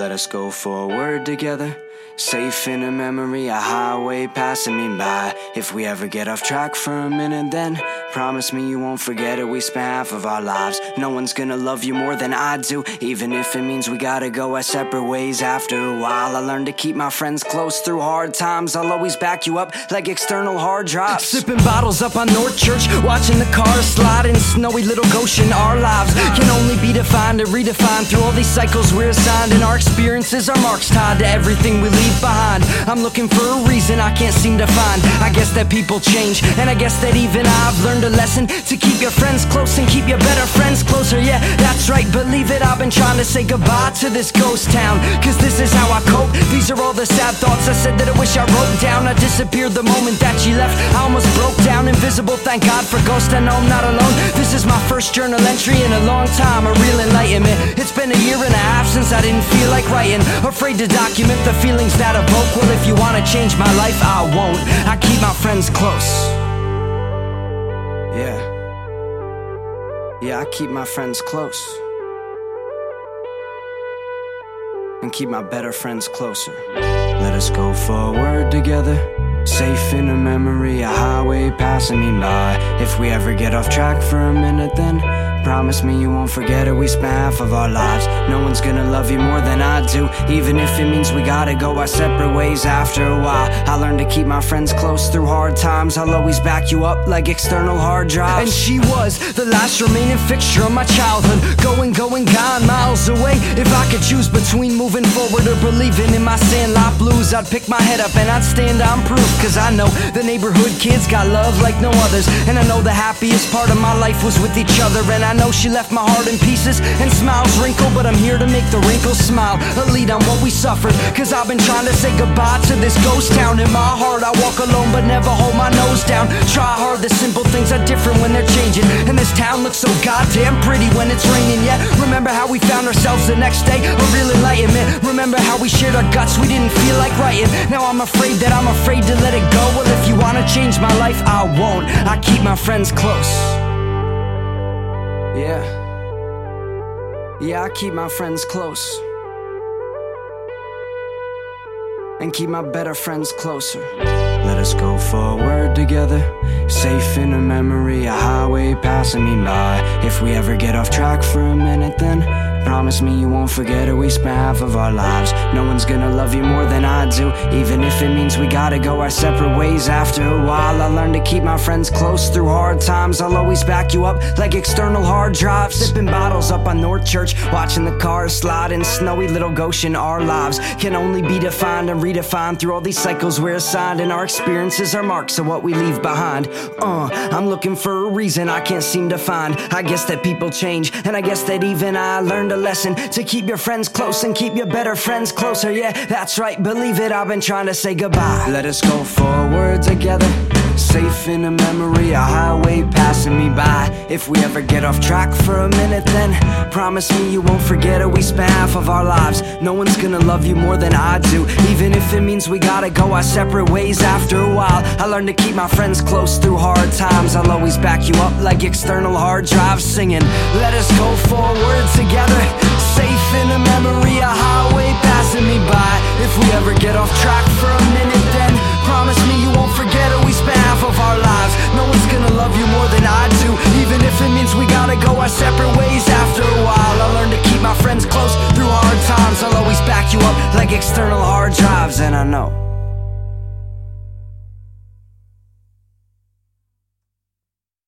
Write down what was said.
Let us go forward together. Safe in a memory, a highway passing me by. If we ever get off track for a minute, then promise me you won't forget it. We spent half of our lives. No one's gonna love you more than I do, even if it means we gotta go our separate ways after a while. I learned to keep my friends close through hard times. I'll always back you up like external hard drives. Sipping bottles up on North Church, watching the cars slide in snowy little Goshen. Our lives can only be defined and redefined through all these cycles we're assigned, and our experiences are marks tied to everything we leave behind. I'm looking for a reason I can't seem to find. I guess that people change, and I guess that even I've learned a lesson to keep your friends close and keep your better friends closer. Yeah, that's right, believe it. I've been trying to say goodbye to this ghost town, cause this is how I cope. These are all the sad thoughts I said that I wish I wrote down. I disappeared the moment that she left. I almost broke down, invisible. Thank God for ghosts. I know I'm not alone. This is my first journal entry in a long time, a real enlightenment. It's been a year and a half since I didn't feel like writing, afraid to document the feelings that evoke. Well, if you wanna change my life, I won't. I keep my friends close. Yeah. Yeah, I keep my friends close. And keep my better friends closer. Let us go forward together. Safe in a memory, a highway passing me by. If we ever get off track for a minute, promise me you won't forget it. We spent half of our lives. No one's gonna love you more than I do, even if it means we gotta go our separate ways after a while. I learned to keep my friends close through hard times. I'll always back you up like external hard drives. And she was the last remaining fixture of my childhood. Going, going, gone miles away. If I could choose between moving forward or believing in my sandlot blues, I'd pick my head up and I'd stand on proof. Cause I know the neighborhood kids got love like no others. And I know the happiest part of my life was with each other. And I know she left my heart in pieces and smiles wrinkle. But I'm here to make the wrinkles smile. A lead on what we suffered. Cause I've been trying to say goodbye to this ghost town. In my heart, I walk alone but never hold my nose down. Try hard, the simple things are different when they're changing. And this town looks so goddamn pretty when it's raining. Yet, remember how we found ourselves the next day? A real enlightenment. Remember how we shared our guts, we didn't feel like writing. Now I'm afraid that I'm afraid to let it go. Well, if you wanna change my life, I won't. I keep my friends close. Yeah. Yeah, I keep my friends close. And keep my better friends closer. Let us go forward together. Safe in a memory, a highway passing me by. If we ever get off track for a minute, then promise me you won't forget it. We spent half of our lives. No one's gonna love you more than I do, even if it means we gotta go our separate ways after a while. I learned to keep my friends close through hard times. I'll always back you up like external hard drives. Sipping bottles up on North Church, watching the cars slide in snowy little Goshen. Our lives can only be defined and redefined through all these cycles we're assigned, and our experiences are marks of what we leave behind. Uh, I'm looking for a reason I can't seem to find. I guess that people change, and I guess that even I learned a lesson to keep your friends close and keep your better friends closer. Yeah, that's right, believe it. I've been trying to say goodbye. Let us go forward together. Safe in a memory, a highway passing me by. If we ever get off track for a minute, then promise me you won't forget it. We spent half of our lives. No one's gonna love you more than I do, even if it means we gotta go our separate ways after a while. I learned to keep my friends close through hard times. I'll back you up like external hard drives singing. Let us go forward together. Safe in a memory, a highway passing me by. If we ever get off track for a minute, then promise me you won't forget it. We spent half of our lives. No one's gonna love you more than I do, even if it means we gotta go our separate ways after a while. I learned to keep my friends close through hard times. I'll always back you up like external hard drives, and I know.